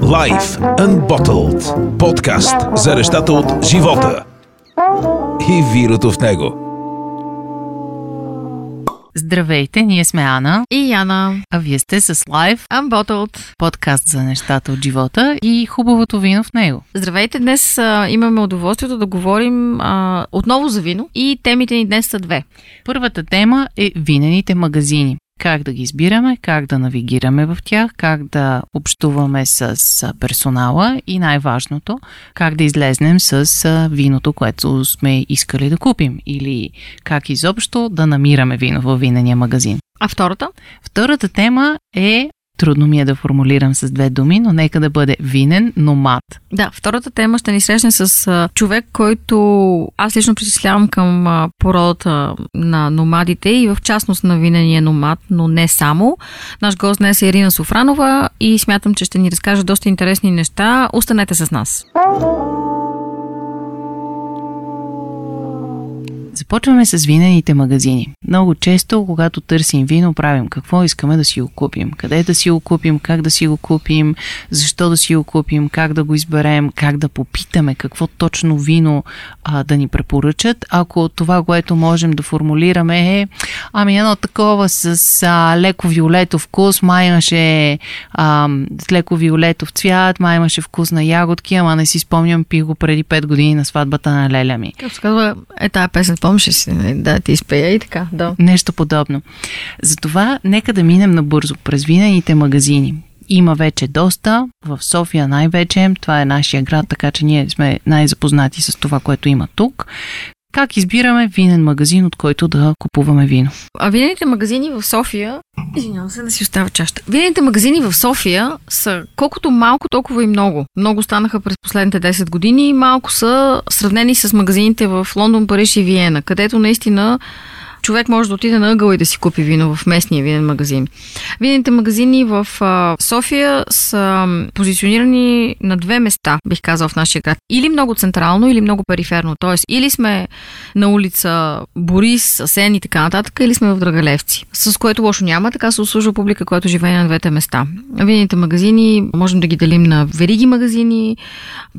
Life Unbottled. Подкаст за нещата от живота и вируто в него. Здравейте, ние сме Ана. И Яна. А вие сте с Live, Unbottled. подкаст за нещата от живота и хубавото вино в него. Здравейте, днес а, имаме удоволствието да говорим а, отново за вино и темите ни днес са две. Първата тема е винените магазини. Как да ги избираме, как да навигираме в тях, как да общуваме с персонала и най-важното, как да излезнем с виното, което сме искали да купим или как изобщо да намираме вино в винения магазин. А втората? Втората тема е Трудно ми е да формулирам с две думи, но нека да бъде винен номад. Да, втората тема ще ни срещне с а, човек, който аз лично причислявам към а, породата на номадите и в частност на винения номад, но не само. Наш гост днес е Ирина Софранова и смятам, че ще ни разкаже доста интересни неща. Останете с нас. Започваме с винените магазини. Много често, когато търсим вино, правим какво искаме да си го купим, къде да си го купим, как да си го купим, защо да си го купим, как да го изберем, как да попитаме какво точно вино а, да ни препоръчат. Ако това, което можем да формулираме е ами едно такова с а, леко виолетов вкус, май имаше а, леко виолетов цвят, май имаше вкус на ягодки, ама не си спомням, пих го преди 5 години на сватбата на леля ми. Как се казва, е тая песен, помниш си, да, ти изпея и така, да. Нещо подобно. Затова нека да минем набързо през винените магазини. Има вече доста, в София най-вече, това е нашия град, така че ние сме най-запознати с това, което има тук. Как избираме винен магазин, от който да купуваме вино? А винените магазини в София, извинявам се да си оставя чашата. Винените магазини в София са колкото малко, толкова и много. Много станаха през последните 10 години и малко са сравнени с магазините в Лондон, Париж и Виена, където наистина човек може да отиде на ъгъл и да си купи вино в местния винен магазин. Винените магазини в София са позиционирани на две места, бих казал, в нашия град. Или много централно, или много периферно. Тоест, или сме на улица Борис, Асен и така нататък, или сме в Драгалевци. С което лошо няма, така се услужва публика, която живее на двете места. Винените магазини можем да ги делим на вериги магазини,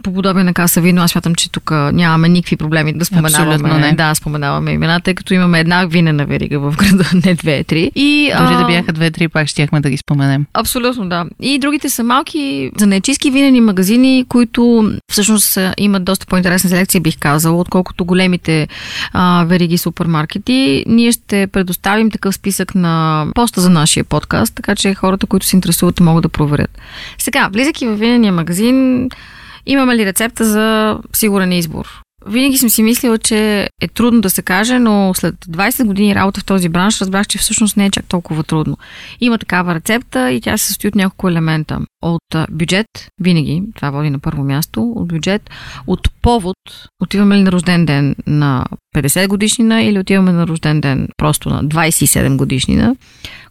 по подобие на каса вино. Аз смятам, че тук нямаме никакви проблеми да споменаваме, не. да, споменаваме имена, тъй като имаме една винена верига в града, не две, три. И, Дори а... да бяха две-три, пак щяхме да ги споменем. Абсолютно, да. И другите са малки занечиски винени магазини, които всъщност имат доста по-интересна селекция, бих казала, отколкото големите а, вериги супермаркети. Ние ще предоставим такъв списък на поста за нашия подкаст, така че хората, които се интересуват, могат да проверят. Сега, влизайки в винения магазин, имаме ли рецепта за сигурен избор? Винаги съм си мислила, че е трудно да се каже, но след 20 години работа в този бранш разбрах, че всъщност не е чак толкова трудно. Има такава рецепта и тя се състои от няколко елемента. От бюджет, винаги, това води на първо място, от бюджет, от повод, отиваме ли на рожден ден на 50 годишнина или отиваме на рожден ден просто на 27 годишнина,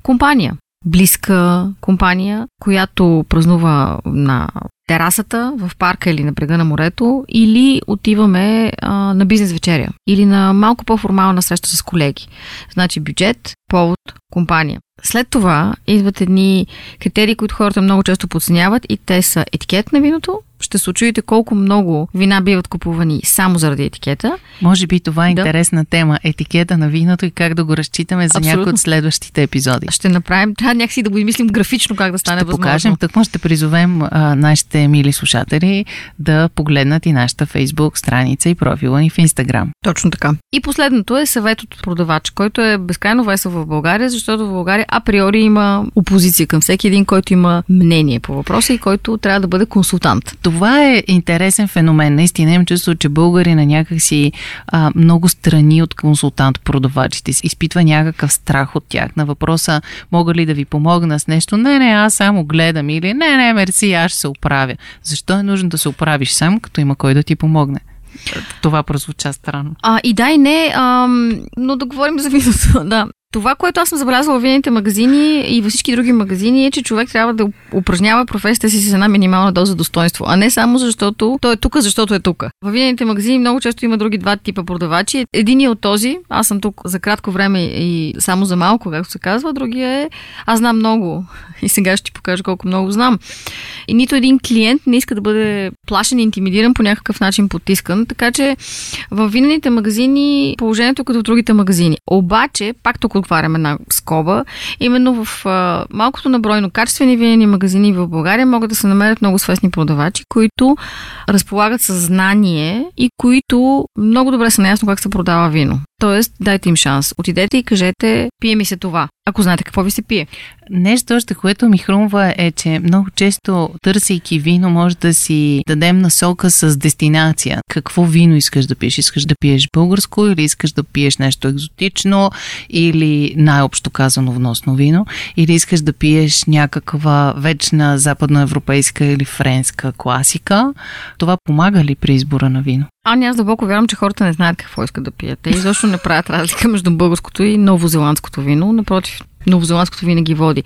компания близка компания, която празнува на терасата, в парка или на брега на морето, или отиваме а, на бизнес вечеря, или на малко по-формална среща с колеги. Значи бюджет, повод, компания. След това идват едни критерии, които хората много често подценяват и те са етикет на виното, ще се очудите колко много вина биват купувани само заради етикета. Може би това е да. интересна тема. Етикета на виното и как да го разчитаме за някои от следващите епизоди. Ще направим, трябва някакси да го измислим графично как да стане ще възможно. покажем, так може да призовем а, нашите мили слушатели да погледнат и нашата фейсбук страница и профила ни в Инстаграм. Точно така. И последното е съвет от продавач, който е безкрайно весел в България, защото в България априори има опозиция към всеки един, който има мнение по въпроса и който трябва да бъде консултант. Това е интересен феномен. Наистина имам чувство, че българи на някакси а, много страни от консултант-продавачите. Изпитва някакъв страх от тях. На въпроса, мога ли да ви помогна с нещо? Не, не, аз само гледам. Или не, не, мерси, аз ще се оправя. Защо е нужно да се оправиш сам, като има кой да ти помогне? Това прозвуча странно. А, и да, и не, ам, но да говорим за виното. Да. Това, което аз съм забелязала в винените магазини и във всички други магазини е, че човек трябва да упражнява професията си с една минимална доза достоинство, а не само защото той е тук, защото е тук. В винените магазини много често има други два типа продавачи. Един е от този, аз съм тук за кратко време и само за малко, както се казва, другия е, аз знам много и сега ще ти покажа колко много знам. И нито един клиент не иска да бъде плашен, интимидиран, по някакъв начин потискан, така че в винените магазини положението е като в другите магазини. Обаче, пак тук отварям една скоба, именно в а, малкото набройно качествени винени магазини в България могат да се намерят много свестни продавачи, които разполагат съзнание и които много добре са наясно как се продава вино. Тоест, дайте им шанс. Отидете и кажете, пие ми се това, ако знаете какво ви се пие. Нещо още, което ми хрумва е, че много често, търсейки вино, може да си дадем насока с дестинация. Какво вино искаш да пиеш? Искаш да пиеш българско или искаш да пиеш нещо екзотично или най-общо казано вносно вино? Или искаш да пиеш някаква вечна западноевропейска или френска класика? Това помага ли при избора на вино? А, аз дълбоко вярвам, че хората не знаят какво искат да пият. Те изобщо не правят разлика между българското и новозеландското вино. Напротив, новозеландското винаги води.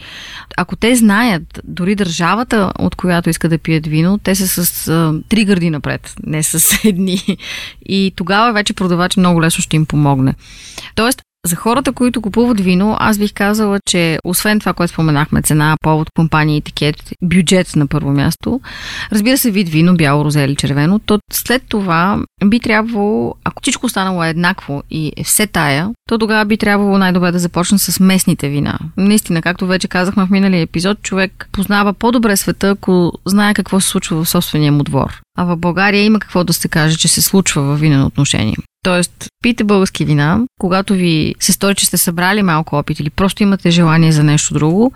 Ако те знаят дори държавата, от която искат да пият вино, те са с а, три гърди напред, не с едни. И тогава вече продавач много лесно ще им помогне. Тоест, за хората, които купуват вино, аз бих казала, че освен това, което споменахме, цена, повод, компания, етикет, бюджет на първо място, разбира се, вид вино, бяло, розе или червено, то след това би трябвало, ако всичко останало е еднакво и е все тая, то тогава би трябвало най-добре да започна с местните вина. Наистина, както вече казахме в миналия епизод, човек познава по-добре света, ако знае какво се случва в собствения му двор. А в България има какво да се каже, че се случва в винено отношение. Тоест, пийте български вина, когато ви се стори, че сте събрали малко опит или просто имате желание за нещо друго,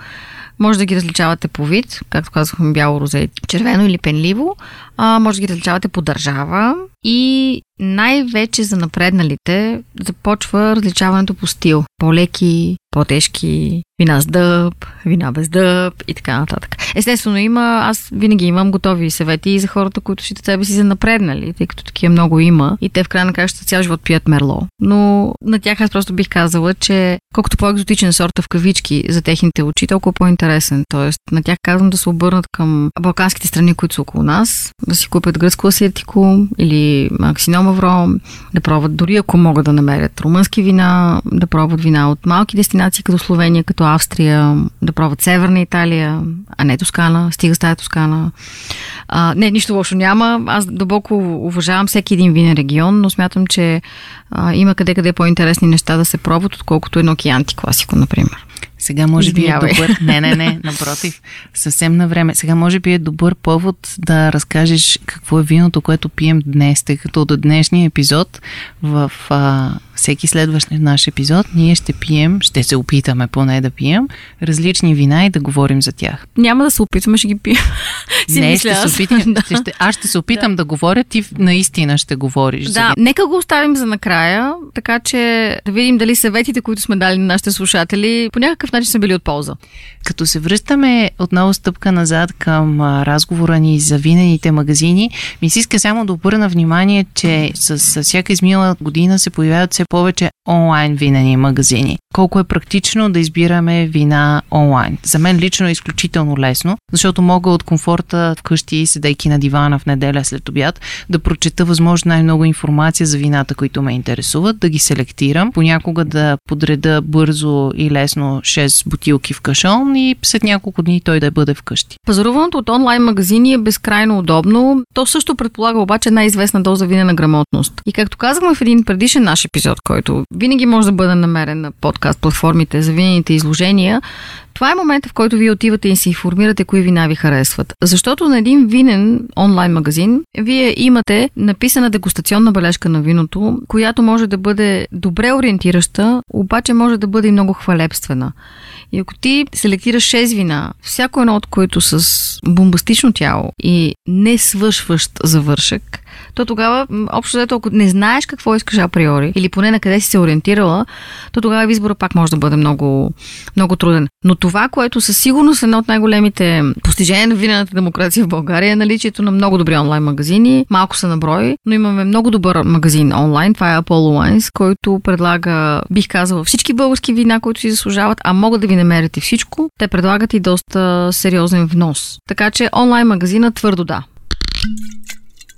може да ги различавате по вид, както казахме бяло, розе, червено или пенливо. А, може да ги различавате по държава и най-вече за напредналите започва различаването по стил. По-леки, по-тежки, вина с дъб, вина без дъб и така нататък. Естествено има, аз винаги имам готови съвети и за хората, които считат себе си за напреднали, тъй като такива много има и те в крайна краща цял живот пият мерло. Но на тях аз просто бих казала, че колкото по-екзотичен сорта в кавички за техните очи, толкова по-интересен. Тоест, на тях казвам да се обърнат към балканските страни, които са около нас, да си купят гръцко асертико или Максино Мавро, да пробват дори ако могат да намерят румънски вина, да пробват вина от малки дестинации като Словения, като Австрия, да пробват Северна Италия, а не Тоскана, стига стая Тоскана. А, не, нищо лошо няма. Аз дълбоко уважавам всеки един винен регион, но смятам, че а, има къде-къде по-интересни неща да се пробват, отколкото едно Кианти класико, например. Сега може би е добър. Не, не, не, напротив. Съвсем на време. Сега може би е добър повод да разкажеш какво е виното, което пием днес, тъй като до днешния епизод в а, всеки следващ наш епизод ние ще пием, ще се опитаме поне да пием различни вина и да говорим за тях. Няма да се опитваме, ще ги пием. Не, ще се опитам. да. ще, аз ще се опитам да. да говоря, ти наистина ще говориш. Да, за... нека го оставим за накрая, така че да видим дали съветите, които сме дали на нашите слушатели, по някакъв начин са били от полза. Като се връщаме отново стъпка назад към разговора ни за винените магазини, ми се иска само да обърна внимание, че с всяка измила година се появяват все повече онлайн винени магазини. Колко е практично да избираме вина онлайн. За мен лично е изключително лесно, защото мога от комфорта вкъщи, седейки на дивана в неделя след обяд, да прочета възможно най-много информация за вината, които ме интересуват, да ги селектирам, понякога да подреда бързо и лесно 6 бутилки в кашон и след няколко дни той да бъде вкъщи. Пазаруването от онлайн магазини е безкрайно удобно. То също предполага обаче най-известна доза винена грамотност. И както казахме в един предишен наш епизод, който винаги може да бъде намерен на подкаст платформите за винените изложения, това е момента, в който вие отивате и се информирате кои вина ви харесват. Защото на един винен онлайн магазин вие имате написана дегустационна бележка на виното, която може да бъде добре ориентираща, обаче може да бъде и много хвалебствена. И ако ти селектираш 6 вина, всяко едно от които с бомбастично тяло и не свършващ завършък, то тогава, общо взето, ако не знаеш какво искаш априори, или поне на къде си се ориентирала, то тогава избора пак може да бъде много, много труден. Но това, което със сигурност е едно от най-големите постижения на винената демокрация в България е наличието на много добри онлайн магазини. Малко са на брой, но имаме много добър магазин онлайн. Това е Apollo Wines, който предлага, бих казала, всички български вина, които си заслужават, а могат да ви намерите всичко. Те предлагат и доста сериозен внос. Така че онлайн магазина твърдо да.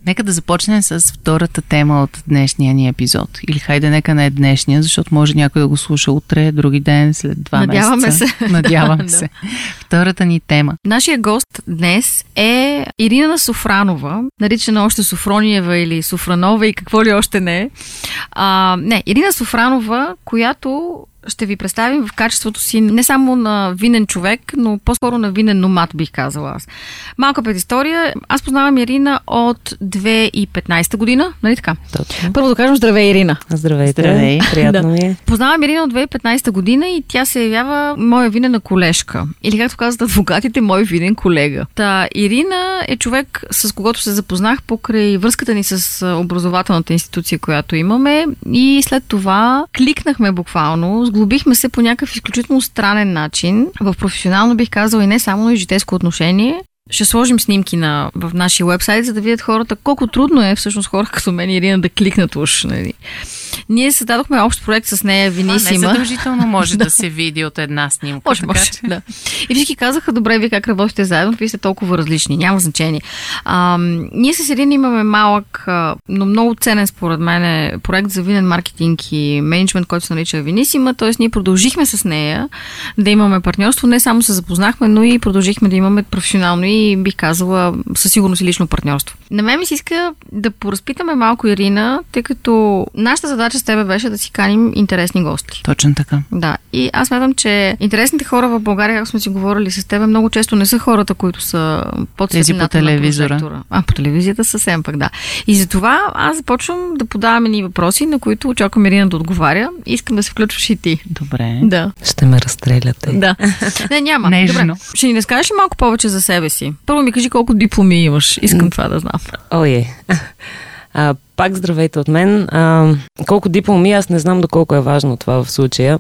Нека да започнем с втората тема от днешния ни епизод. Или хайде, нека не е днешния, защото може някой да го слуша утре, други ден, след два Надяваме месеца. се. Надявам се. Втората ни тема. Нашия гост днес е Ирина Софранова, наричана още Софрониева или Софранова и какво ли още не е. А, не, Ирина Софранова, която ще ви представим в качеството си не само на винен човек, но по-скоро на винен номад, бих казала аз. Малка предистория. Аз познавам Ирина от 2015 година, нали така? Точно. Първо да кажем здравей, Ирина. Здравейте. Здравей. Приятно Да. ми е. Познавам Ирина от 2015 година и тя се явява моя винена колежка. Или както казват адвокатите, мой винен колега. Та Ирина е човек, с когото се запознах покрай връзката ни с образователната институция, която имаме и след това кликнахме буквално, сглобихме се по някакъв изключително странен начин, в професионално бих казала и не само, но и житейско отношение. Ще сложим снимки на, в нашия вебсайт, за да видят хората колко трудно е всъщност хора като мен и Ирина да кликнат уж. Нали. Ние създадохме общ проект с нея, Това не Винисима. задължително може да се види от една снимка. Може, така може. че- Да. И всички казаха, добре, вие как работите заедно, вие сте толкова различни, няма значение. А, ние с Ирина имаме малък, но много ценен според мен е проект за винен маркетинг и менеджмент, който се нарича Винисима, т.е. ние продължихме с нея да имаме партньорство, не само се запознахме, но и продължихме да имаме професионално и бих казала със сигурност и лично партньорство. На мен ми се иска да поразпитаме малко Ирина, тъй като нашата задача с тебе беше да си каним интересни гости. Точно така. Да, и аз смятам, че интересните хора в България, както сме си говорили с теб, много често не са хората, които са под Тези по телевизора. А, по телевизията съвсем пък, да. И затова аз започвам да подавам ни въпроси, на които очаквам Ирина да отговаря. Искам да се включваш и ти. Добре. Да. Ще ме разстреляте. Да. Не, няма. Нежно. Добре. Ще ни разкажеш ли малко повече за себе си? Първо ми кажи колко дипломи имаш. Искам това да знам. Ое. А, пак здравейте от мен. А, колко дипломи, аз не знам доколко е важно това в случая.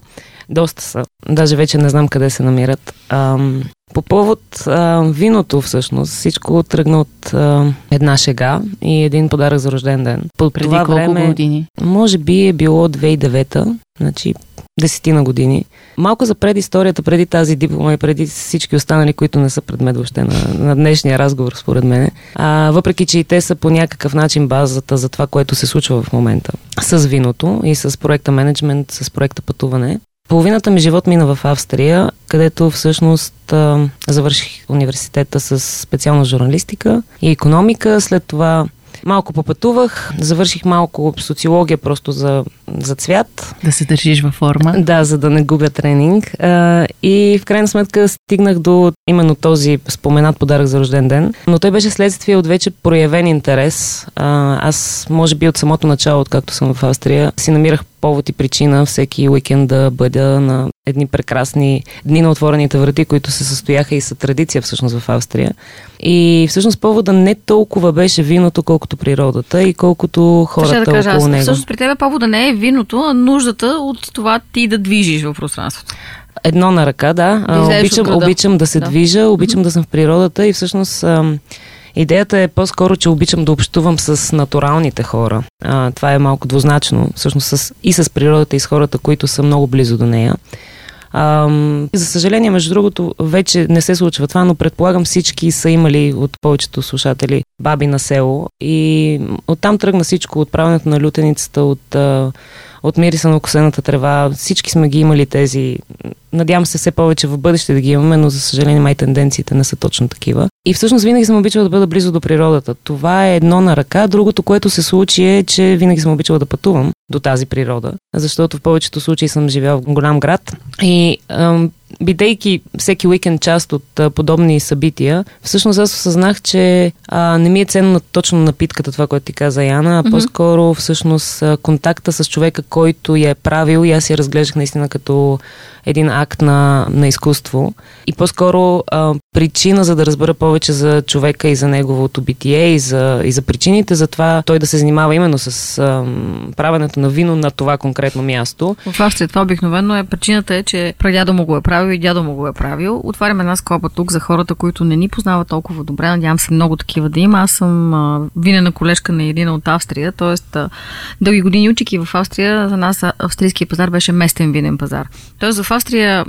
Доста са. Даже вече не знам къде се намират. А, по повод а, виното, всъщност, всичко тръгна от а, една шега и един подарък за рожден ден. По Преди това колко време, години? може би е било 2009-та, значи десетина години. Малко за предисторията, преди тази диплома и преди всички останали, които не са предмет въобще на, на днешния разговор, според мен. А, въпреки, че и те са по някакъв начин базата за това, което се случва в момента. С виното и с проекта менеджмент, с проекта пътуване. Половината ми живот мина в Австрия, където всъщност а, завърших университета с специална журналистика и економика. След това малко попътувах, завърших малко социология просто за, за цвят. Да се държиш във форма. Да, за да не губя тренинг. А, и в крайна сметка стигнах до именно този споменат подарък за рожден ден. Но той беше следствие от вече проявен интерес. А, аз, може би от самото начало, откакто съм в Австрия, си намирах повод и причина всеки уикенд да бъда на едни прекрасни дни на отворените врати, които се състояха и са традиция всъщност в Австрия. И всъщност повода не толкова беше виното, колкото природата и колкото хората Ще да кажа, аз, около него. всъщност при теб повода не е виното, а нуждата от това ти да движиш в пространството. Едно на ръка, да. Да обичам, обичам да се Да. движа, обичам да съм в природата и всъщност идеята е по-скоро, че обичам да общувам с натуралните хора. А, това е малко двузначно, всъщност с, и с природата, и с хората, които са много близо до нея. Ам, за съжаление, между другото, вече не се случва това, но предполагам всички са имали от повечето слушатели баби на село. И оттам тръгна всичко, от правенето на лютеницата, от, а, от мириса на косената трева. Всички сме ги имали тези. Надявам се все повече в бъдеще да ги имаме, но за съжаление май тенденциите не са точно такива. И всъщност винаги съм обичала да бъда близо до природата. Това е едно на ръка. Другото, което се случи е, че винаги съм обичала да пътувам до тази природа, защото в повечето случаи съм живял в голям град и ам, бидейки всеки уикенд част от а, подобни събития, всъщност аз осъзнах, че а, не ми е ценно точно напитката, това, което ти каза Яна, а mm-hmm. по-скоро всъщност контакта с човека, който я е правил и аз я разглеждах наистина като един акт на, на изкуство. И по-скоро а, причина за да разбера повече за човека и за неговото битие и за, и за причините за това той да се занимава именно с а, правенето на вино на това конкретно място. В Австрия това обикновено е причината е, че прадядо му го е правил и дядо му го е правил. Отваряме една скоба тук за хората, които не ни познават толкова добре. Надявам се много такива да има. Аз съм а, винена колежка на Ирина от Австрия, т.е. дълги години учики в Австрия, за нас австрийския пазар беше местен винен пазар. Тоест в Австрия,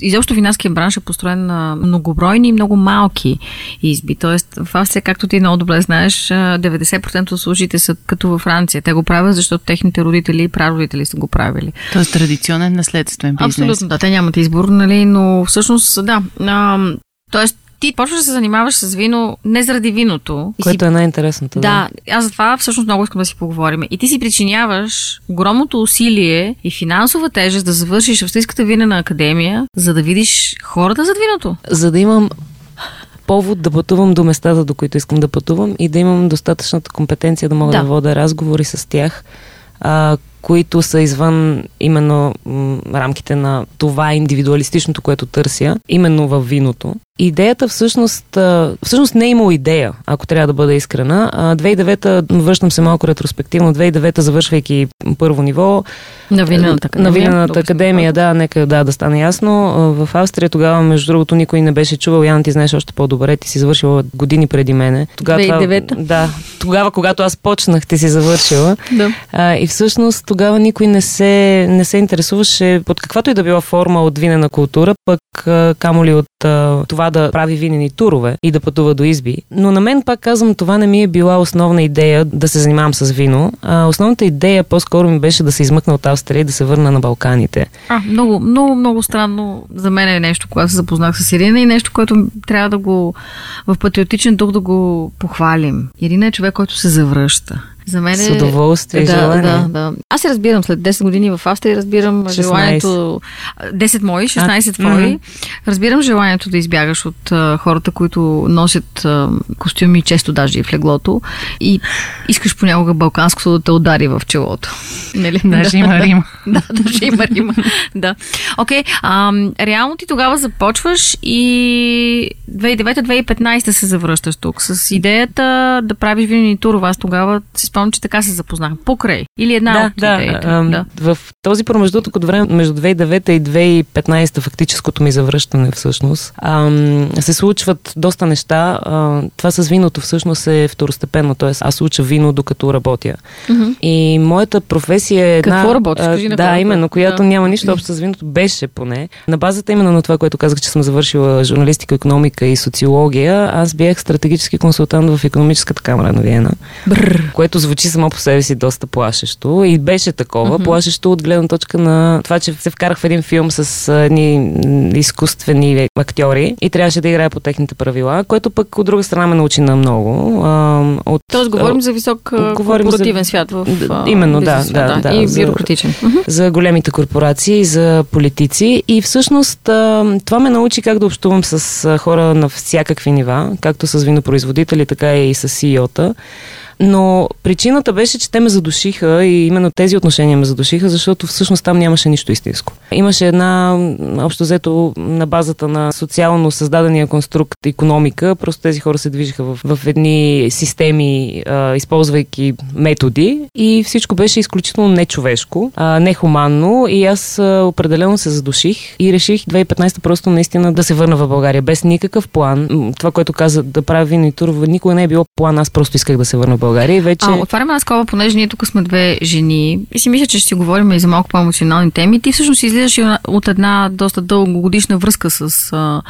изобщо винарския бранш е построен на многобройни и много малки изби. Тоест в Австрия, както ти много добре знаеш, 90% от служите са като във Франция. Те го правят, защото техните родители и прародители са го правили. Тоест традиционен наследствен бизнес. Абсолютно, да. Те нямат избор, нали, но всъщност, да. А, тоест, ти почваш да се занимаваш с вино не заради виното. Което си... е най-интересното. Да, да, аз за това всъщност много искам да си поговорим. И ти си причиняваш огромното усилие и финансова тежест да завършиш Австрийската винена академия, за да видиш хората зад виното. За да имам повод да пътувам до местата, до които искам да пътувам и да имам достатъчната компетенция да мога да, да водя разговори с тях, а, които са извън именно м, рамките на това индивидуалистичното, което търся, именно в виното. Идеята всъщност, всъщност не е имало идея, ако трябва да бъда искрена. 2009-та, връщам се малко ретроспективно, 2009-та завършвайки първо ниво. На Винената академия. На Винената академия, да, нека да, да стане ясно. В Австрия тогава, между другото, никой не беше чувал. Яна, ти знаеш още по-добре, ти си завършила години преди мене. Тогава, 2009-та? Да, тогава, когато аз почнах, ти си завършила. да. А, и всъщност тогава никой не се, не се интересуваше под каквато и да била форма от винена култура, пък камо ли от това да прави винени турове и да пътува до изби. Но на мен, пак казвам, това не ми е била основна идея да се занимавам с вино. А, основната идея по-скоро ми беше да се измъкна от Австрия и да се върна на Балканите. А, много, много, много странно за мен е нещо, когато се запознах с Ирина и нещо, което трябва да го в патриотичен дух да го похвалим. Ирина е човек, който се завръща. За мен е... С удоволствие да, желание. Да, да. Аз се разбирам след 10 години в Австрия, разбирам 16. желанието... 10 мои, 16 а, твои. Mm-hmm. Разбирам желанието да избягаш от а, хората, които носят а, костюми често даже и в леглото и искаш понякога балканското да те удари в челото. Нали? Даже има Рима. да, даже има Рима. да. Окей, okay, реално ти тогава започваш и 2009-2015 се завръщаш тук с идеята да правиш винени турове. Аз тогава си спомням, че така се запознах. Покрай. Или една да, от да, идеите. А, да. В този промеждутък от време между 2009 и 2015 фактическото ми завръщане всъщност а, се случват доста неща. А, това с виното всъщност е второстепенно. Т.е. аз уча вино докато работя. Mm-hmm. И моята професия е една... Какво работиш? Кажи да, какво именно, която да. няма нищо общо с виното. Беше поне. На базата именно на това, което казах, че съм завършила журналистика, економика и социология, аз бях стратегически консултант в економическата камера на Виена. Бррр. Което звучи само по себе си доста плашещо и беше такова. Mm-hmm. Плашещо от гледна точка на това, че се вкарах в един филм с едни изкуствени актьори и трябваше да играя по техните правила, което пък от друга страна ме научи на много. А, от, Тоест говорим за висок корпоративен за, свят в Именно, да, да, да, да. И бюрократичен. За, за големите корпорации, за политици и всъщност това ме научи как да общувам с хора на всякакви нива, както с винопроизводители, така и с CEO-та. Но причината беше, че те ме задушиха и именно тези отношения ме задушиха, защото всъщност там нямаше нищо истинско. Имаше една, общо взето, на базата на социално създадения конструкт економика, просто тези хора се движиха в, в едни системи, а, използвайки методи и всичко беше изключително нечовешко, а, нехуманно и аз а, определено се задуших и реших 2015 просто наистина да се върна в България без никакъв план. Това, което каза да правя винни турове, никога не е било план, аз просто исках да се върна в България и вече... А, отваряме една скоба, понеже ние тук сме две жени и си мисля, че ще си говорим и за малко по-емоционални теми. Ти всъщност излизаш от една доста дългогодишна връзка с а,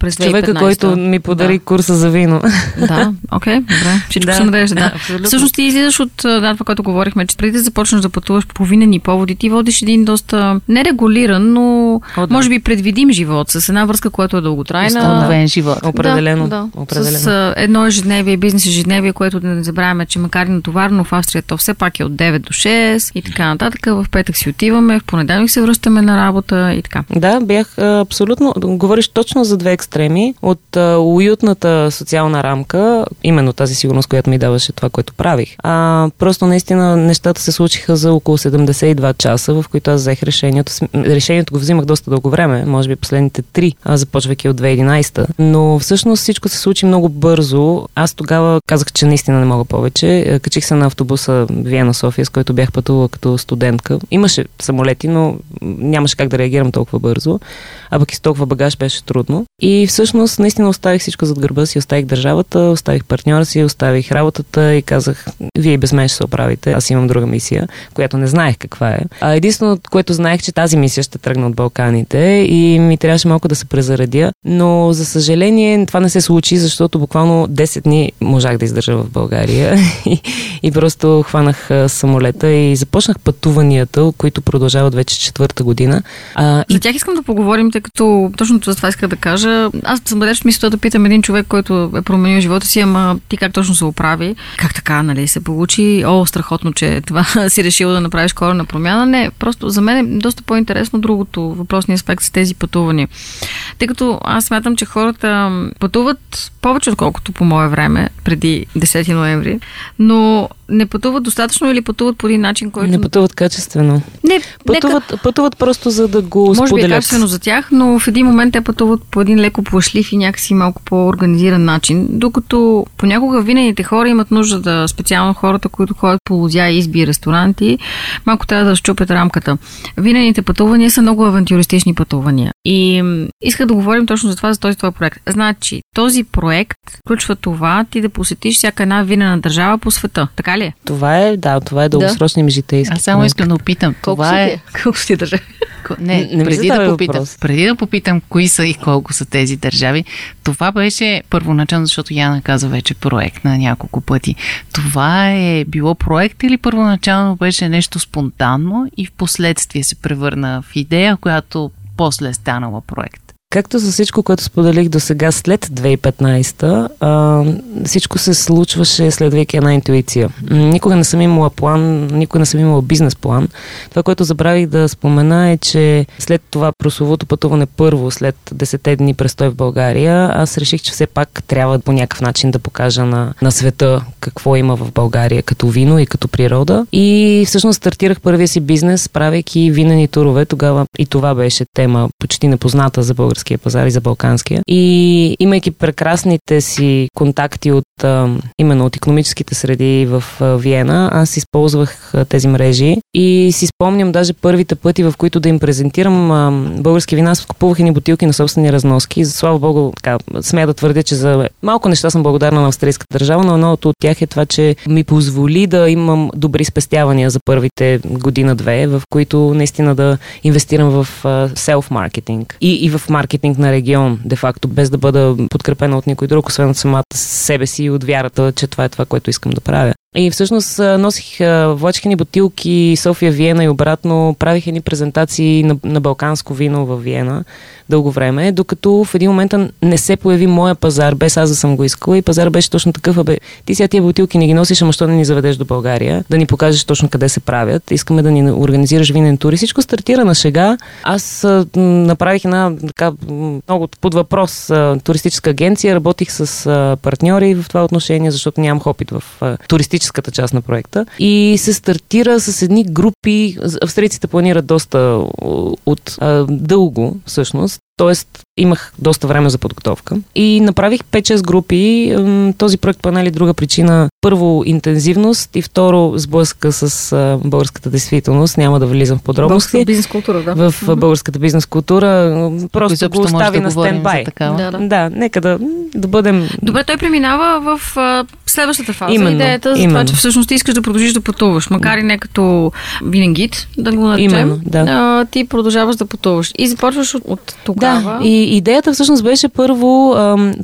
през 2015. Човека, който ми подари да. курса за вино. Да, окей, okay, добре. Всичко Да, се нарежда, да. абсолютно. Всъщност ти излизаш от да, това, което говорихме, че преди да започнеш да пътуваш по винени поводи, ти водиш един доста нерегулиран, но О, да. може би предвидим живот с една връзка, която е дълготрайна. Установен живот. Определено. Да, да. определено. С а, едно ежедневие, бизнес ежедневие, което да не забравяме, че макар и натоварно в Австрия, то все пак е от 9 до 6 и така нататък. В петък си отиваме, в понеделник се връщаме на работа и така. Да, бях абсолютно. Говориш точно за две екстреми. От уютната социална рамка, именно тази сигурност, която ми даваше това, което правих. А просто наистина нещата се случиха за около 72 часа, в които аз взех решението. Решението го взимах доста дълго време, може би последните три, а, започвайки от 2011. Но всъщност всичко се случи много бързо. Аз тогава казах, че наистина не мога повече. Е, Качих се на автобуса Виена-София, с който бях пътувала като студентка. Имаше самолети, но нямаше как да реагирам толкова бързо. А пък и с толкова багаж беше трудно. И всъщност наистина оставих всичко зад гърба си. Оставих държавата, оставих партньора си, оставих работата и казах, вие без мен ще се оправите. Аз имам друга мисия, която не знаех каква е. А единственото, което знаех, че тази мисия ще тръгне от Балканите и ми трябваше малко да се презаредя. Но за съжаление това не се случи, защото буквално 10 дни можах да издържа в България и, и просто хванах самолета и започнах пътуванията, които продължават вече четвърта година. А, и За тях искам да поговорим, тъй като точно за това исках да кажа. Аз съм далеч мисля да питам един човек, който е променил живота си, ама ти как точно се оправи? Как така, нали, се получи? О, страхотно, че това си решил да направиш корена промяна. Не, просто за мен е доста по-интересно другото въпросния аспект с тези пътувания. Тъй като аз смятам, че хората пътуват повече, отколкото по мое време, преди 10 ноември, но не пътуват достатъчно или пътуват по един начин, който... не пътуват качествено. не Пътуват, пътуват просто за да го може би е споделят. качествено за тях, но в един момент те пътуват по един леко плашлив и някакси малко по-организиран начин, докато понякога винените хора имат нужда да, специално хората, които ходят по лузя, изби и ресторанти, малко трябва да щупят рамката. Винените пътувания са много авантюристични пътувания. И м, исках да говорим точно за това, за този твой проект. Значи, този проект включва това ти да посетиш всяка една винена държава по света. Така ли е? Това е, да, това е дългосрочни ми житейски. Аз само искам да опитам. това е... Колко си държави? Ко- Не, Не преди да попитам, въпрос. преди да попитам кои са и колко са тези държави, това беше първоначално, защото Яна каза вече проект на няколко пъти. Това е било проект или първоначално беше нещо спонтанно и в последствие се превърна в идея, която после е станала проект? Както за всичко, което споделих до сега след 2015, а, всичко се случваше следвайки една интуиция. Никога не съм имала план, никога не съм имала бизнес план. Това, което забравих да спомена е, че след това прословото пътуване първо, след 10 дни престой в България, аз реших, че все пак трябва по някакъв начин да покажа на, на света какво има в България като вино и като природа. И всъщност стартирах първия си бизнес, правейки винени турове. Тогава и това беше тема почти непозната за българския пазар и за балканския. И имайки прекрасните си контакти от именно от економическите среди в Виена, аз използвах тези мрежи и си спомням даже първите пъти, в които да им презентирам български вина. Аз купувах и бутилки на собствени разноски. Слава Богу, така, смея да твърдя, че за малко неща съм благодарна на австрийската държава, но едното от тях е това, че ми позволи да имам добри спестявания за първите година-две, в които наистина да инвестирам в селф-маркетинг и, и в маркетинг на регион, де-факто, без да бъда подкрепена от никой друг, освен от самата себе си и от вярата, че това е това, което искам да правя. И всъщност носих, а, влачих ни бутилки София, Виена и обратно, правих едни презентации на, на балканско вино в Виена дълго време, докато в един момент не се появи моя пазар, без аз да съм го искала. И пазар беше точно такъв, абе, ти сега тия бутилки не ги носиш, ама що да ни заведеш до България, да ни покажеш точно къде се правят, искаме да ни организираш винен тур. И всичко стартира на шега. Аз направих една така много под въпрос туристическа агенция, работих с партньори в това отношение, защото нямам опит в а, туристическата част на проекта и се стартира с едни групи, австрийците планират доста от а, дълго всъщност, Тоест, имах доста време за подготовка. И направих 5-6 групи. Този проект по една или друга причина. Първо, интензивност и второ, сблъска с българската действителност. Няма да влизам в подробности. бизнес култура, да. В българската бизнес култура просто Изобщо го остави да на стендбай. Да, да. Да, нека да, да бъдем... Добре, той преминава в а, Следващата фаза Именно, идеята за това, именно. че всъщност ти искаш да продължиш да пътуваш, макар и не като вингит, да го наречем. Именно, да. а, ти продължаваш да пътуваш. И започваш от, от тогава. Да, и идеята всъщност беше първо,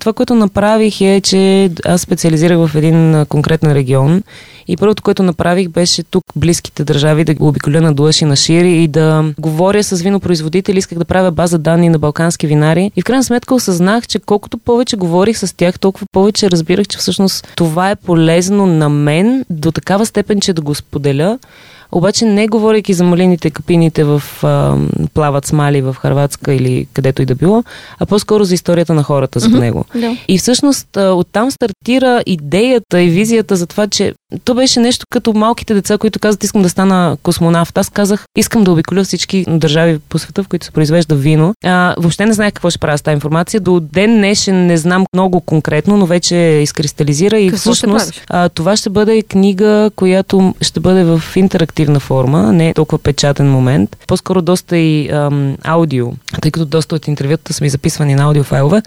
това, което направих е, че аз специализирах в един конкретен регион. И първото, което направих беше тук близките държави да го обиколя на Дуаш и на Шири и да говоря с винопроизводители, исках да правя база данни на балкански винари. И в крайна сметка осъзнах, че колкото повече говорих с тях, толкова повече разбирах, че всъщност това е полезно на мен до такава степен, че да го споделя. Обаче не говорейки за малините, капините в а, плават смали в Харватска или където и да било, а по-скоро за историята на хората за него. Да. И всъщност а, оттам стартира идеята и визията за това, че то беше нещо като малките деца, които казват искам да стана космонавт. Аз казах искам да обиколя всички държави по света, в които се произвежда вино. А, въобще не знаех какво ще правя с тази информация. До ден днешен не знам много конкретно, но вече изкристализира и Какво всъщност а, това ще бъде книга, която ще бъде в интерактивна форма, не толкова печатен момент. По-скоро доста и ам, аудио, тъй като доста от интервютата са ми записвани на аудиофайлове.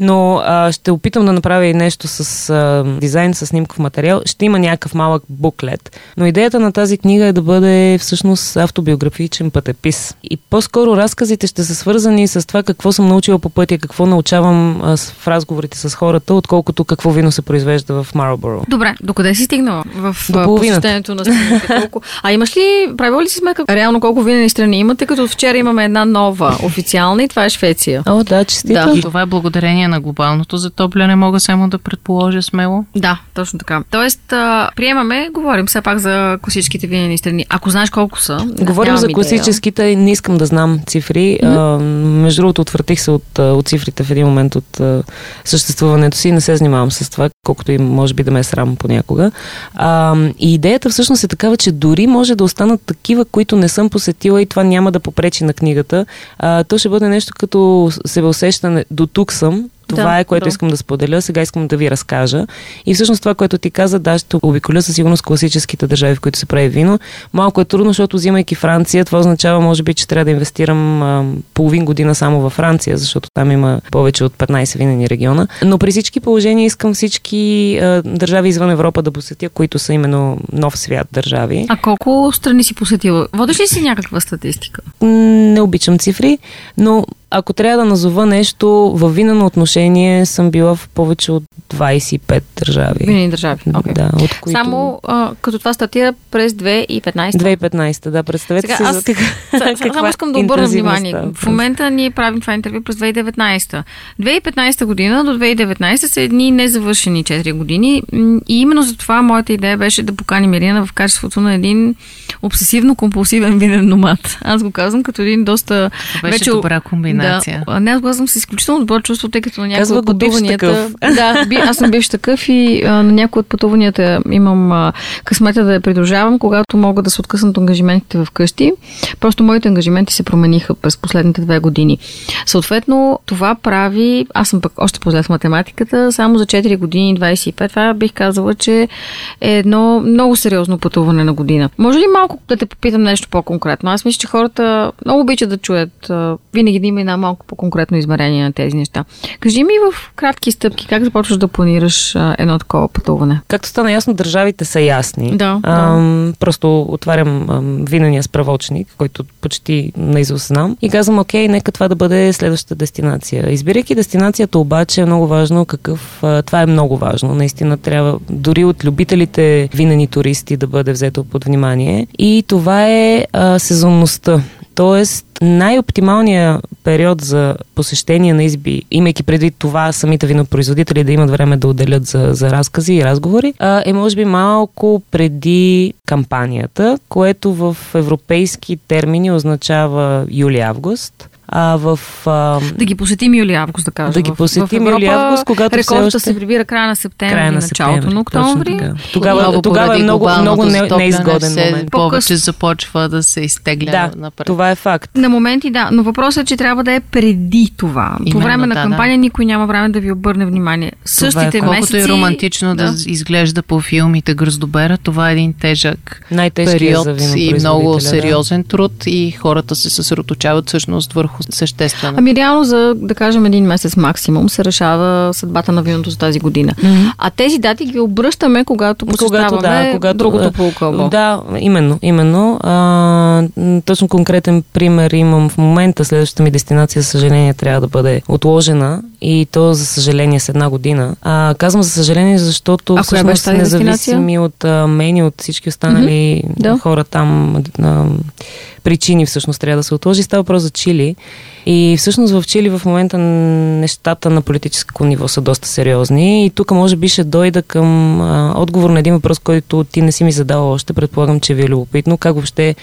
Но а, ще опитам да направя и нещо с а, дизайн, с снимков материал. Ще има някакъв малък буклет. Но идеята на тази книга е да бъде всъщност автобиографичен пътепис. И по-скоро разказите ще са свързани с това какво съм научила по пътя, какво научавам а, с- в разговорите с хората, отколкото какво вино се произвежда в Марлборо. Добре, докъде си стигнала в посещението на страните? Колко... А имаш ли, правила ли си сметка реално колко винени страни има, тъй като вчера имаме една нова официална и това е Швеция. О, да, честито. Да. И това е благодарение на глобалното затопляне, мога само да предположа смело. Да, точно така. Тоест, а, приемаме, говорим все пак за класическите винени страни. Ако знаеш колко са. Говорим за идея. класическите, не искам да знам цифри. А, между другото, отвратих се от, от цифрите в един момент от а, съществуването си. Не се занимавам с това, колкото и може би да ме е срам понякога. А, и идеята всъщност е такава, че дори може да останат такива, които не съм посетила и това няма да попречи на книгата. А, то ще бъде нещо като себеусещане. До тук съм. Това Да, е, което да. искам да споделя. Сега искам да ви разкажа. И всъщност това, което ти каза, да, ще обиколя със сигурност класическите държави, в които се прави вино. Малко е трудно, защото взимайки Франция, това означава, може би, че трябва да инвестирам а, половин година само във Франция, защото там има повече от 15 винени региона. Но при всички положения искам всички а, държави извън Европа да посетя, които са именно нов свят държави. А колко страни си посетила? Водиш ли си някаква статистика? Не обичам цифри, но ако трябва да назова нещо, във винено отношение съм била в повече от 25 държави. Винени държави. Okay. Да, от които... Само а, като това стартира през 2015. 2015, да, представете Сега, се аз за Са- Само искам да обърна внимание. В момента ние правим това интервю през 2019. 2015 година до 2019 са едни незавършени 4 години и именно за това моята идея беше да поканим Ирина в качеството на един обсесивно-компулсивен винен номад. Аз го казвам като един доста... Беше добра комбинация. Да, не, аз го казвам с изключително добро чувство, тъй като на някои Казва от пътуванията... Да, би, аз съм бивш такъв и а, на някои от пътуванията имам а, късмета да я придружавам, когато мога да се откъснат от ангажиментите в къщи. Просто моите ангажименти се промениха през последните две години. Съответно, това прави, аз съм пък още по в математиката, само за 4 години 25, това бих казала, че е едно много сериозно пътуване на година. Може ли малко да те попитам нещо по-конкретно? Аз мисля, че хората много обичат да чуят винаги да има една малко по-конкретно измерение на тези неща. Кажи ми в кратки стъпки как започваш да планираш а, едно такова пътуване. Както стана ясно, държавите са ясни. Да, Ам, просто отварям ам, винения справочник, който почти наизуст знам и казвам, окей, нека това да бъде следващата дестинация. Избирайки дестинацията обаче е много важно какъв... А, това е много важно. Наистина трябва дори от любителите винени туристи да бъде взето под внимание. И това е а, сезонността. Тоест, най-оптималният период за посещение на изби, имайки предвид това самите винопроизводители да имат време да отделят за, за разкази и разговори, е може би малко преди кампанията, което в европейски термини означава юли-август. А в... А, Да ги посетим юли-август, да кажем. Да ги посетим юли-август, когато реколта още- се прибира края на септември, края на началото септември. на точно октомври. така. Тогава, Отново тогава е много, много не, неизгоден все момент. Повече започва да се изтегля Да, напред. това е факт. На моменти да, но въпросът е, че трябва да е преди това. По Именно, време на да, кампания никой няма време да ви обърне внимание. Същите е факт. Колкото месеци... и романтично да, да. изглежда по филмите Гръздобера, това е един тежък период и много да. сериозен труд и хората се съсредоточават всъщност върху върху съществено. Ами реално за, да кажем, един месец максимум се решава съдбата на виното за тази година. Mm-hmm. А тези дати ги обръщаме, когато посещаваме когато, да, когато, другото полукълбо. Да, именно, именно. А, точно конкретен пример имам в момента. Следващата ми дестинация, за съжаление, трябва да бъде отложена и то, за съжаление, с една година. А, казвам за съжаление, защото а всъщност независими от а, мен и от всички останали mm-hmm. да. хора там а, причини всъщност трябва да се отложи. Става въпрос за Чили. И всъщност в Чили в момента нещата на политическо ниво са доста сериозни. И тук може би ще дойда към а, отговор на един въпрос, който ти не си ми задала още. Предполагам, че ви е любопитно. Как въобще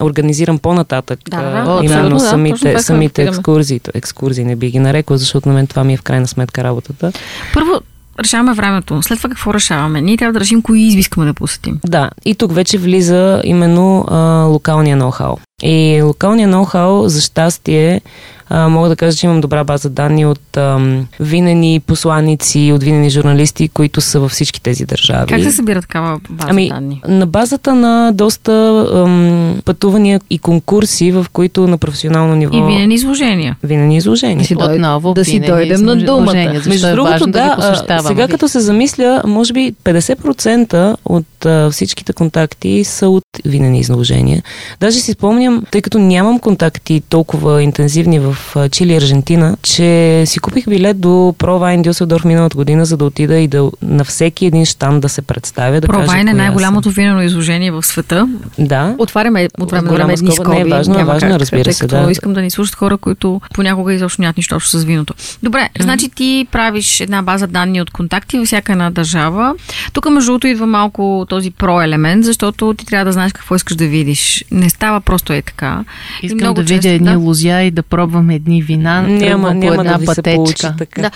организирам по-нататък да, а, именно да, самите, да, самите екскурзии. Екскурзии не би ги нарекла, защото на мен това ми е в крайна сметка работата. Първо, решаваме времето. След това какво решаваме? Ние трябва да решим кои изби искаме да посетим. Да, и тук вече влиза именно а, локалния ноу-хау. И локалния ноу-хау, за щастие, а, мога да кажа, че имам добра база данни от ам, винени посланици, от винени журналисти, които са във всички тези държави. Как се събира такава база ами, данни? На базата на доста ам, пътувания и конкурси, в които на професионално ниво... И винени изложения. Винени изложения. Да си, дойд... Отново, да си дойдем на думата. Между е другото, да, да сега като се замисля, може би 50% от а, всичките контакти са от винени изложения. Даже си спомням, тъй като нямам контакти толкова интензивни в Чили и Аржентина, че си купих билет до Провайн Дюселдорф миналата година, за да отида и да на всеки един штан да се представя. Да Провайн е най-голямото винено изложение в света. Да. Отваряме от време на време едни скоби. Не е важно, Няма важно, как, разбира се. Да. Искам да ни слушат хора, които понякога изобщо нямат нищо общо с виното. Добре, mm-hmm. значи ти правиш една база данни от контакти във всяка една държава. Тук между другото идва малко този про елемент, защото ти трябва да знаеш какво искаш да видиш. Не става просто е така. Искам да видя едни да? лузя и да пробвам едни вина, няма, няма по една да пътечка. Така. Да,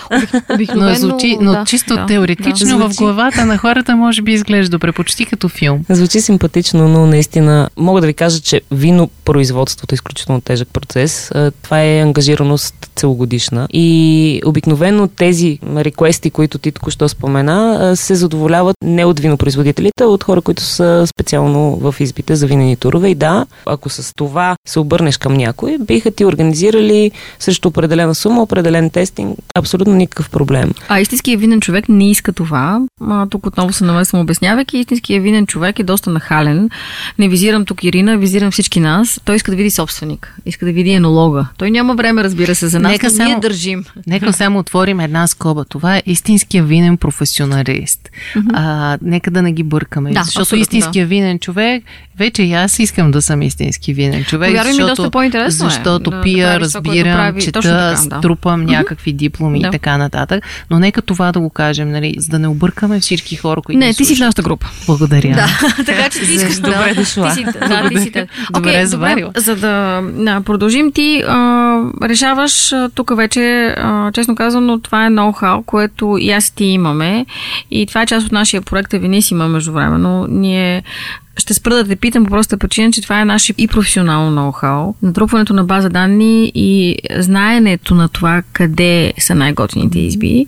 но, звучи, но да, чисто да, теоретично да. в главата на хората може би изглежда добре, почти като филм. Звучи симпатично, но наистина мога да ви кажа, че вино производството е изключително тежък процес. Това е ангажираност целогодишна и обикновено тези реквести, които ти току-що спомена, се задоволяват не от винопроизводителите, а от хора, които са специално в избите за винени турове. И да, ако с това се обърнеш към някой, биха ти организирали срещу определена сума, определен тестинг, абсолютно никакъв проблем. А истинският винен човек не иска това. А, тук отново се намесвам обяснявайки. Истинският винен човек е доста нахален. Не визирам тук Ирина, визирам всички нас. Той иска да види собственик, иска да види енолога. Той няма време, разбира се, за нас, нека само, ние държим. Нека само отворим една скоба. Това е истинския винен професионалист. Mm-hmm. А, нека да не ги бъркаме. Да, защото истинския да. винен човек, вече и аз искам да съм истински винен човек. Повярвай защото, ми, доста по-интересно защото е, пия, да разбирам, прави, чета, така, да. струпам mm-hmm. някакви дипломи да. и така нататък. Но нека това да го кажем, нали, за да не объркаме всички хора, които. Не, ти си в нашата група. Благодаря. Да, така че ти искаш Добре дошла. Ти си, да, ти си, добре, okay, добре, за да да продължим, ти а, решаваш тук вече, а, честно казано, това е ноу-хау, което и аз и ти имаме. И това е част от нашия проект Авенисима междувременно. Ние ще спра да те питам по проста причина, че това е наше и професионално ноу-хау. Натрупването на база данни и знаенето на това къде са най-готините изби.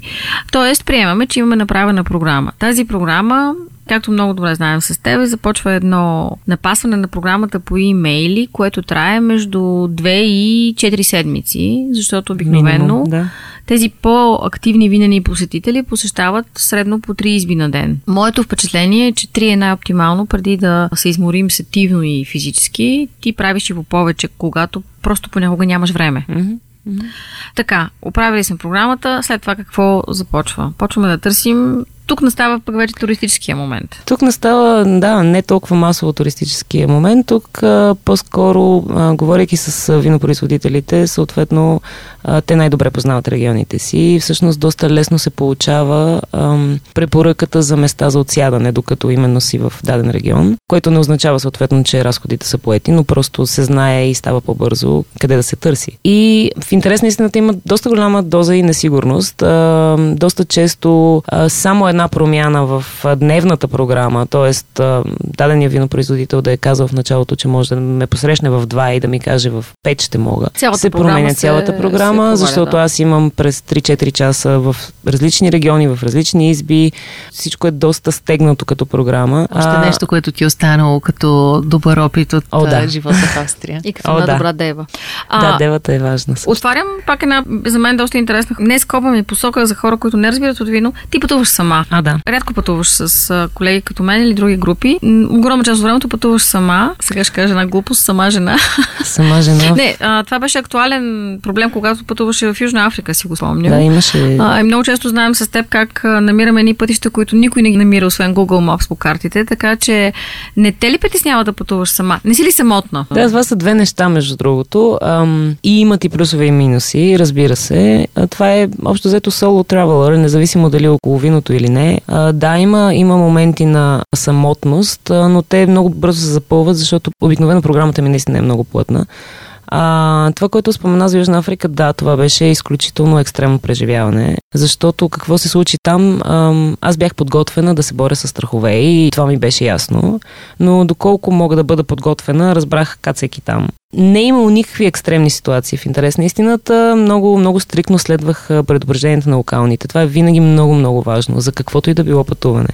Тоест, приемаме, че имаме направена програма. Тази програма Както много добре знаем с теб, започва едно напасване на програмата по имейли, което трае между 2 и 4 седмици, защото обикновено Минимум, да. Тези по-активни винени посетители посещават средно по 3 изби на ден. Моето впечатление е, че 3 е най-оптимално преди да се изморим сетивно и физически. Ти правиш и по повече, когато просто понякога нямаш време. Mm-hmm. Mm-hmm. Така, оправили сме програмата, след това какво започва? Почваме да търсим тук настава пък вече туристическия момент. Тук настава, да, не толкова масово туристическия момент. Тук а, по-скоро, а, говоряки с винопроизводителите, съответно а, те най-добре познават регионите си и всъщност доста лесно се получава а, препоръката за места за отсядане, докато именно си в даден регион, което не означава съответно, че разходите са поети, но просто се знае и става по-бързо къде да се търси. И в интерес на истината има доста голяма доза и несигурност. А, доста често а, само една промяна в а, дневната програма, т.е. дадения винопроизводител да е казал в началото, че може да ме посрещне в 2 и да ми каже в 5 ще мога. Цялата се програма променя се- цялата програма, се проваля, защото да. аз имам през 3-4 часа в различни региони, в различни изби. Всичко е доста стегнато като програма. Още А, нещо, което ти е останало като добър опит от О, да. а, живота в Австрия. И като О, една да. добра дева. Да, девата е важна. също. Отварям пак една, за мен доста интересна, не скоба ми посока за хора, които не разбират от вино. Ти пътуваш сама. А, да. Рядко пътуваш с колеги като мен или други групи. Огромна част от времето пътуваш сама. Сега ще кажа една глупост, сама жена. Сама жена. не, а, това беше актуален проблем, когато пътуваше в Южна Африка, си го спомням. Да, имаше... А, и много често знаем с теб как намираме едни пътища, които никой не ги намира, освен Google Maps по картите, така че не те ли притеснява да пътуваш сама? Не си ли самотна? Да, това са две неща, между другото. Ам, и имат и плюсове и минуси, разбира се. А, това е общо взето соло traveler, независимо дали е около виното или не. А, да, има, има моменти на самотност, а, но те много бързо се запълват, защото обикновено програмата ми наистина е много плътна. А, това, което спомена за Южна Африка, да, това беше изключително екстремно преживяване, защото какво се случи там, ам, аз бях подготвена да се боря с страхове и това ми беше ясно, но доколко мога да бъда подготвена, разбрах кацайки там. Не е имало никакви екстремни ситуации в интерес на истината. Много, много стрикно следвах а, предупрежденията на локалните. Това е винаги много, много важно за каквото и да било пътуване.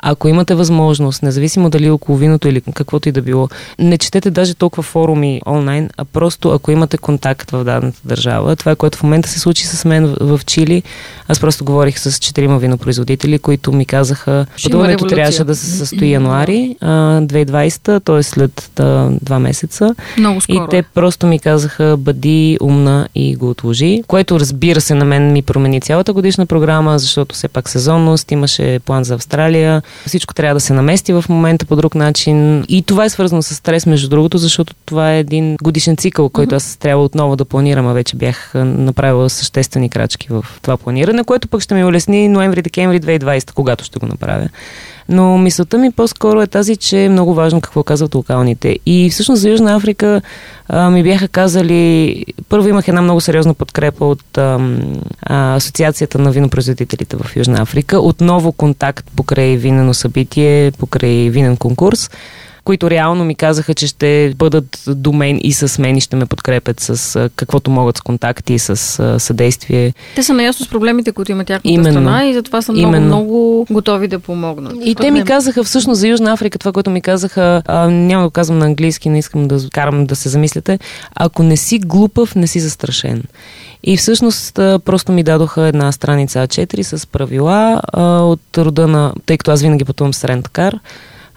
Ако имате възможност, независимо дали около виното или каквото и да било, не четете даже толкова форуми онлайн, а просто ако имате контакт в дадената държава, това е което в момента се случи с мен в, в Чили. Аз просто говорих с четирима винопроизводители, които ми казаха, пътуването трябваше да се състои януари а, 2020, т.е. след а, два месеца. Много И скоро. те просто ми казаха, бъди умна и го отложи, което разбира се на мен ми промени цялата годишна програма, защото все пак сезонност, имаше план за Австралия, всичко трябва да се намести в момента по друг начин. И това е свързано с стрес, между другото, защото това е един годишен цикъл, който аз трябва отново да планирам, а вече бях направила съществени крачки в това планиране, което пък ще ми улесни ноември-декември 2020, когато ще го направя. Но мисълта ми по-скоро е тази, че е много важно какво казват локалните. И всъщност за Южна Африка а, ми бяха казали... Първо имах една много сериозна подкрепа от ам, а, Асоциацията на винопроизводителите в Южна Африка. Отново контакт покрай винено събитие, покрай винен конкурс които реално ми казаха, че ще бъдат до мен и с мен и ще ме подкрепят с каквото могат с контакти и с съдействие. Те са наясно с проблемите, които има тяхната Именно. страна и затова са много, Именно. много готови да помогнат. И те ми казаха всъщност за Южна Африка, това, което ми казаха, а, няма да го казвам на английски, не искам да карам да се замислите, ако не си глупав, не си застрашен. И всъщност просто ми дадоха една страница А4 с правила а, от рода на, тъй като аз винаги пътувам с ренткар,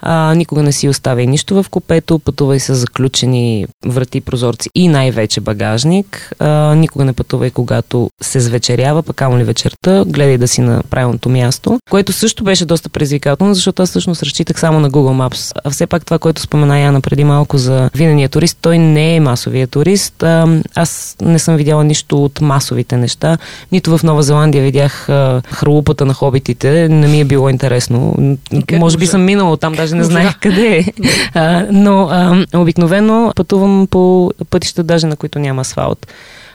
а, никога не си оставяй нищо в купето, пътувай с заключени врати, прозорци и най-вече багажник. А, никога не пътувай, когато се звечерява, пък amo ли вечерта, гледай да си на правилното място, което също беше доста предизвикателно, защото аз всъщност разчитах само на Google Maps. А все пак това, което спомена Яна преди малко за винения турист, той не е масовия турист. А, аз не съм видяла нищо от масовите неща. Нито в Нова Зеландия видях а, хралупата на хобитите. Не ми е било интересно. как Може би съм минала там, даже не Можа. знаех къде е. А, но а, обикновено пътувам по пътища, даже на които няма асфалт.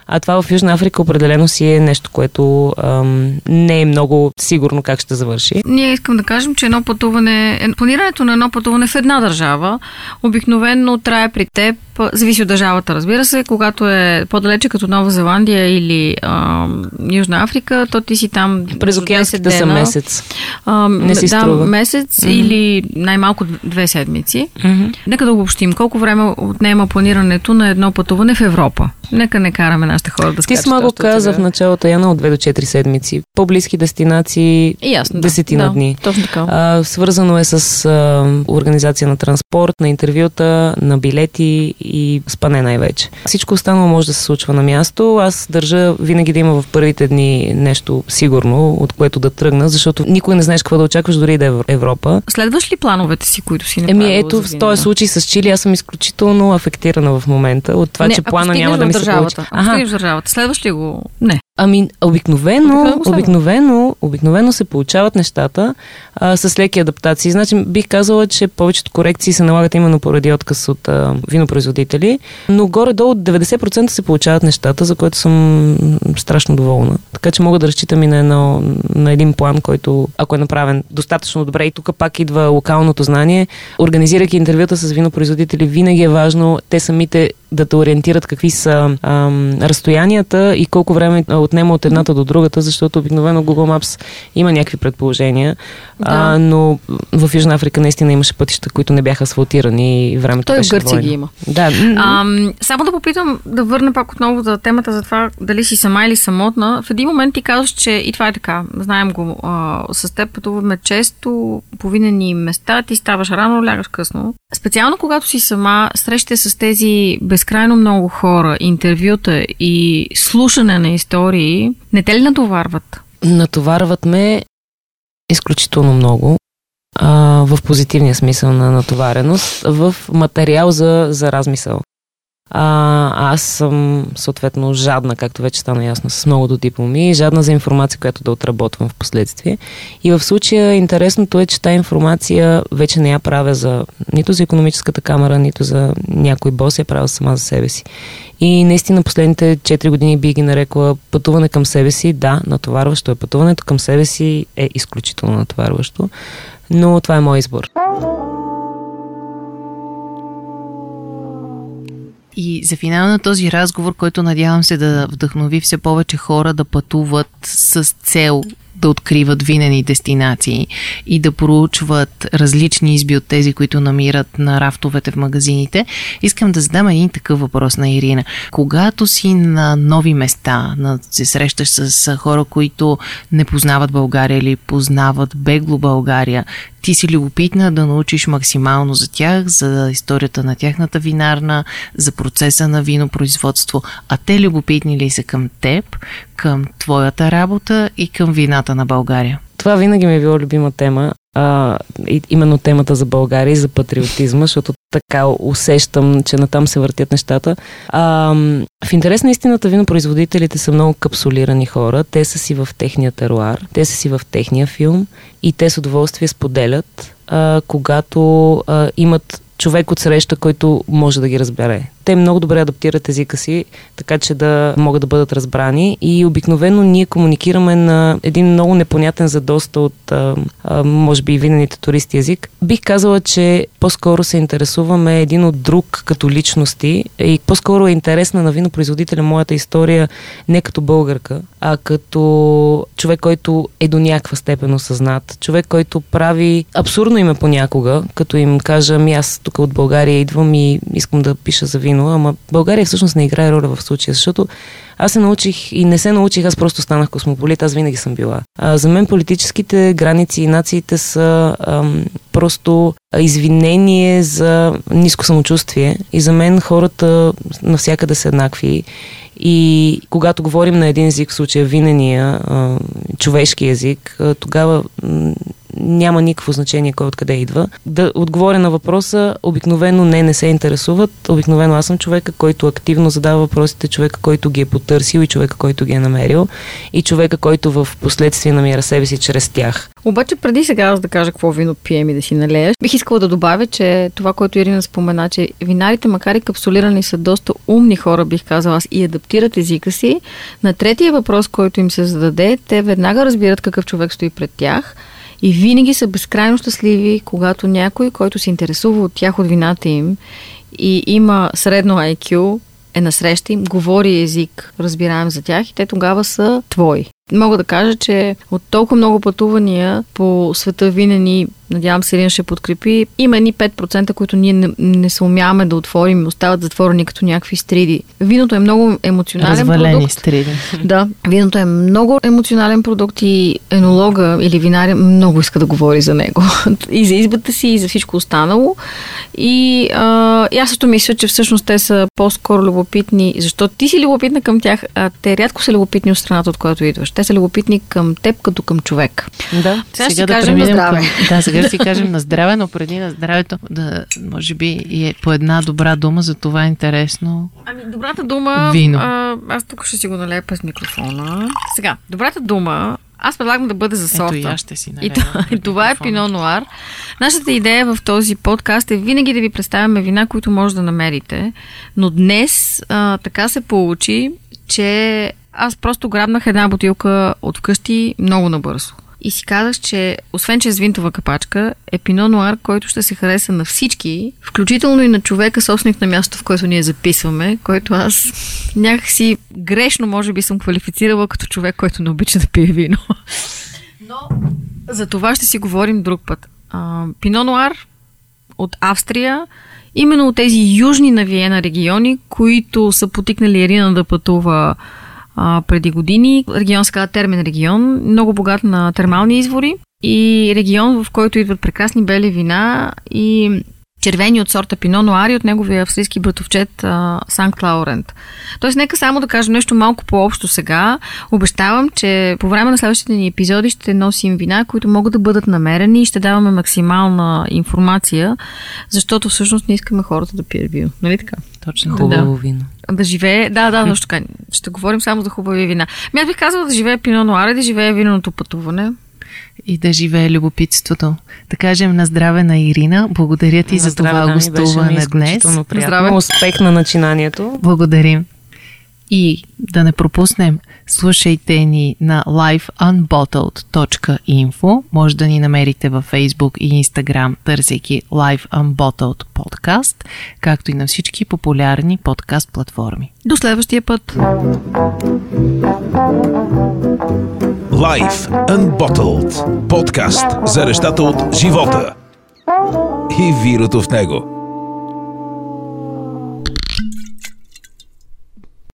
А това в Южна Африка определено си е нещо, което ам, не е много сигурно как ще завърши. Ние искам да кажем, че едно пътуване, е- планирането на едно пътуване в една държава обикновено трае при теб, зависи от държавата, разбира се, когато е по-далече като Нова Зеландия или а, Южна Африка, то ти си там През между 10 океанските са месец. А, Не си да, струва. месец Мгм. или най-малко две седмици. Mm-hmm. Нека да обобщим. Колко време отнема планирането на едно пътуване в Европа? Нека не караме нашите хора да Ти скачат. сама го още от каза в началото, Яна, от 2 до 4 седмици. По-близки дестинации, И ясно, да. десетина да, дни. Точно така. А, свързано е с а, организация на транспорт, на интервюта, на билети и спане най-вече. Всичко останало може да се случва на място. Аз държа винаги да има в първите дни нещо сигурно, от което да тръгна, защото никога не знаеш какво да очакваш, дори да е в Европа. Следваш ли плановете си, които си направила? Еми ето, в този вина? случай с Чили аз съм изключително афектирана в момента от това, не, че ако плана няма да ми се държавата, получи. Ако стигнеш в държавата, следваш ли го? Не. Ами, обикновено, Обикновено обикновено се получават нещата а, с леки адаптации. Значи, бих казала, че повечето корекции се налагат именно поради отказ от а, винопроизводители, но горе-долу 90% се получават нещата, за което съм страшно доволна. Така че мога да разчитам и на, едно, на един план, който, ако е направен достатъчно добре, и тук пак идва локалното знание, организирайки интервюта с винопроизводители, винаги е важно те самите да те ориентират какви са ам, разстоянията и колко време отнема от едната до другата, защото обикновено Google Maps има някакви предположения, Да. а, но в Южна Африка наистина имаше пътища, които не бяха асфалтирани и времето Той в беше Гърция двойно. ги има. Да, А, само да попитам, да върна пак отново за темата за това дали си сама или самотна. В един момент ти казваш, че и това е така, знаем го, а, с теб пътуваме често, по винени места, ти ставаш рано, лягаш късно. Специално когато си сама, срещате с тези безкрайно много хора, интервюта и слушане на истории, не те ли натоварват? натоварват ме изключително много а, в позитивния смисъл на натовареност, в материал за, за размисъл. А, аз съм съответно жадна, както вече стана ясно, с многото дипломи, жадна за информация, която да отработвам в последствие. И в случая интересното е, че тази информация вече не я правя за нито за економическата камера, нито за някой бос, я правя сама за себе си. И наистина последните 4 години би ги нарекла пътуване към себе си. Да, натоварващо е. Пътуването към себе си е изключително натоварващо, но това е мой избор. И за финал на този разговор, който надявам се да вдъхнови все повече хора да пътуват с цел да откриват винени дестинации и да проучват различни изби от тези, които намират на рафтовете в магазините, искам да задам един такъв въпрос на Ирина. Когато си на нови места, на, се срещаш с хора, които не познават България или познават бегло България, ти си любопитна да научиш максимално за тях, за историята на тяхната винарна, за процеса на винопроизводство. А те любопитни ли са към теб, към твоята работа и към вината на България? Това винаги ми е било любима тема. А, и, именно темата за България и за патриотизма, защото така усещам, че натам се въртят нещата. А, в интерес на истината, винопроизводителите са много капсулирани хора. Те са си в техния теруар, те са си в техния филм и те с удоволствие споделят, а, когато а, имат човек от среща, който може да ги разбере. Те много добре адаптират езика си, така че да могат да бъдат разбрани и обикновено ние комуникираме на един много непонятен за доста от, а, а, може би, и винените туристи език. Бих казала, че по-скоро се интересуваме един от друг като личности и по-скоро е интересна на винопроизводителя моята история не като българка, а като човек, който е до някаква степен осъзнат. Човек, който прави абсурдно име понякога, като им кажа, ами аз тук от България идвам и искам да пиша за вино, ама България всъщност не играе роля в случая, защото аз се научих и не се научих, аз просто станах космополит, аз винаги съм била. А, за мен политическите граници и нациите са ам, просто извинение за ниско самочувствие и за мен хората навсякъде са еднакви. И когато говорим на един език, в случая винения, човешки език, тогава няма никакво значение кой откъде идва. Да отговоря на въпроса, обикновено не, не се интересуват. Обикновено аз съм човека, който активно задава въпросите, човека, който ги е потърсил и човека, който ги е намерил и човека, който в последствие намира себе си чрез тях. Обаче преди сега аз да кажа какво вино пием и да си налееш, бих искала да добавя, че това, което Ирина спомена, че винарите, макар и капсулирани, са доста умни хора, бих казала аз, и адаптират езика си. На третия въпрос, който им се зададе, те веднага разбират какъв човек стои пред тях и винаги са безкрайно щастливи, когато някой, който се интересува от тях, от вината им и има средно IQ, е насреща им, говори език, разбираем за тях и те тогава са твои. Мога да кажа, че от толкова много пътувания по света винени, надявам се Ирина ще подкрепи, има едни 5%, които ние не, не се умяваме да отворим и остават затворени като някакви стриди. Виното е много емоционален Развалени продукт. стриди. Да, виното е много емоционален продукт и енолога или винаря много иска да говори за него. и за избата си, и за всичко останало. И, а, и аз също мисля, че всъщност те са по-скоро любопитни, защото ти си любопитна към тях, а те рядко са любопитни от страната, от която идваш. Те са любопитни към теб като към човек. Да. Сега ще си кажем на здраве. към, да, сега да си кажем на здраве, но преди на здравето, да, може би и е по една добра дума, за това е интересно. Ами, добрата дума... Вино. А, аз тук ще си го налея през микрофона. Сега, добрата дума аз предлагам да бъде за сорта. Ето и аз ще си и, това, и това е Пино Нуар. Нашата идея в този подкаст е винаги да ви представяме вина, които може да намерите. Но днес а, така се получи, че аз просто грабнах една бутилка от вкъщи много набързо. И си казах, че освен, че е с винтова капачка, е пино нуар, който ще се хареса на всички, включително и на човека, собственик на мястото, в което ние записваме, който аз някакси грешно, може би, съм квалифицирала като човек, който не обича да пие вино. Но за това ще си говорим друг път. А, пино нуар от Австрия, именно от тези южни на Виена региони, които са потикнали Ирина да пътува а, преди години. Регион се казва Термен регион, много богат на термални извори и регион, в който идват прекрасни бели вина и червени от сорта Пино Нуари от неговия австрийски братовчет Санкт Лаурент. Тоест, нека само да кажем нещо малко по-общо сега. Обещавам, че по време на следващите ни епизоди ще носим вина, които могат да бъдат намерени и ще даваме максимална информация, защото всъщност не искаме хората да пият вино. Нали така? Точно Хубаво да. вино. Да живее, да, да, точно така. Ще говорим само за хубави вина. Ми аз бих казала да живее Пино Нуар и да живее виното пътуване. И да живее любопитството. Да кажем на здраве на Ирина. Благодаря ти На за здраве, това ми гостуване днес. приятно. Здраве. Успех на начинанието. Благодарим. И да не пропуснем, слушайте ни на liveunbottled.info. Може да ни намерите във Facebook и Instagram, търсейки Live Unbottled Podcast, както и на всички популярни подкаст платформи. До следващия път. Life Unbottled. Подкаст за нещата от живота и вируто в него.